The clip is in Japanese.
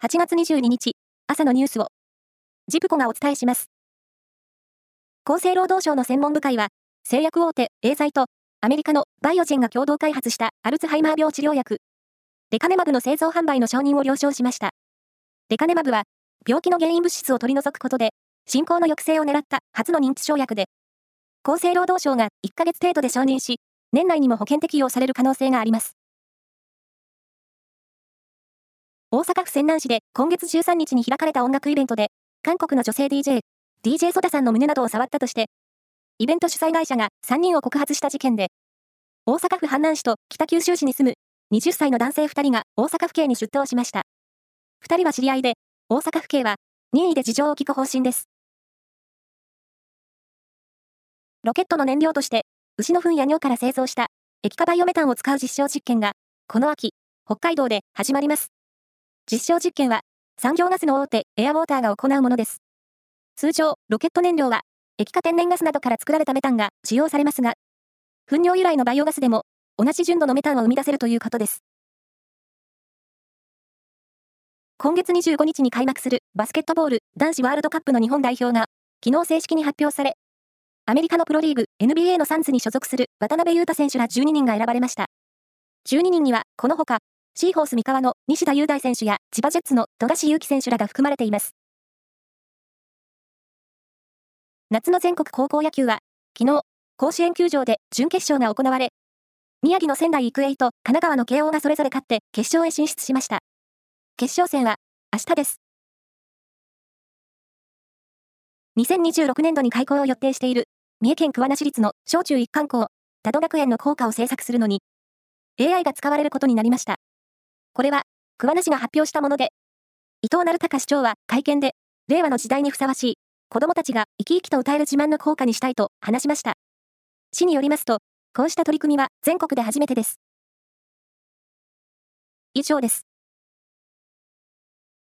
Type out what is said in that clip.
8月22日、朝のニュースを、ジプコがお伝えします。厚生労働省の専門部会は、製薬大手、エーザイと、アメリカのバイオジェンが共同開発したアルツハイマー病治療薬、レカネマブの製造販売の承認を了承しました。レカネマブは、病気の原因物質を取り除くことで、進行の抑制を狙った初の認知症薬で、厚生労働省が1ヶ月程度で承認し、年内にも保険適用される可能性があります。大阪府泉南市で今月13日に開かれた音楽イベントで、韓国の女性 DJ、DJ ソダさんの胸などを触ったとして、イベント主催会社が3人を告発した事件で、大阪府阪南市と北九州市に住む20歳の男性2人が大阪府警に出頭しました。2人は知り合いで、大阪府警は任意で事情を聞く方針です。ロケットの燃料として、牛の糞や尿から製造した液化バイオメタンを使う実証実験が、この秋、北海道で始まります。実証実験は、産業ガスの大手、エアウォーターが行うものです。通常、ロケット燃料は、液化天然ガスなどから作られたメタンが使用されますが、糞尿由来のバイオガスでも、同じ純度のメタンを生み出せるということです。今月25日に開幕するバスケットボール男子ワールドカップの日本代表が、昨日正式に発表され、アメリカのプロリーグ NBA のサンズに所属する渡辺裕太選手ら12人が選ばれました。12人には、このほか、シーホース三河の西田雄大選手や千葉ジェッツの富樫勇樹選手らが含まれています。夏の全国高校野球は、昨日、甲子園球場で準決勝が行われ、宮城の仙台育英と神奈川の慶応がそれぞれ勝って決勝へ進出しました。決勝戦は明日です。2026年度に開校を予定している三重県桑名市立の小中一貫校、多度学園の校歌を制作するのに AI が使われることになりました。これは、桑名市が発表したもので、伊藤成隆市長は会見で、令和の時代にふさわしい、子供たちが生き生きと歌える自慢の効果にしたいと話しました。市によりますと、こうした取り組みは全国で初めてです。以上です。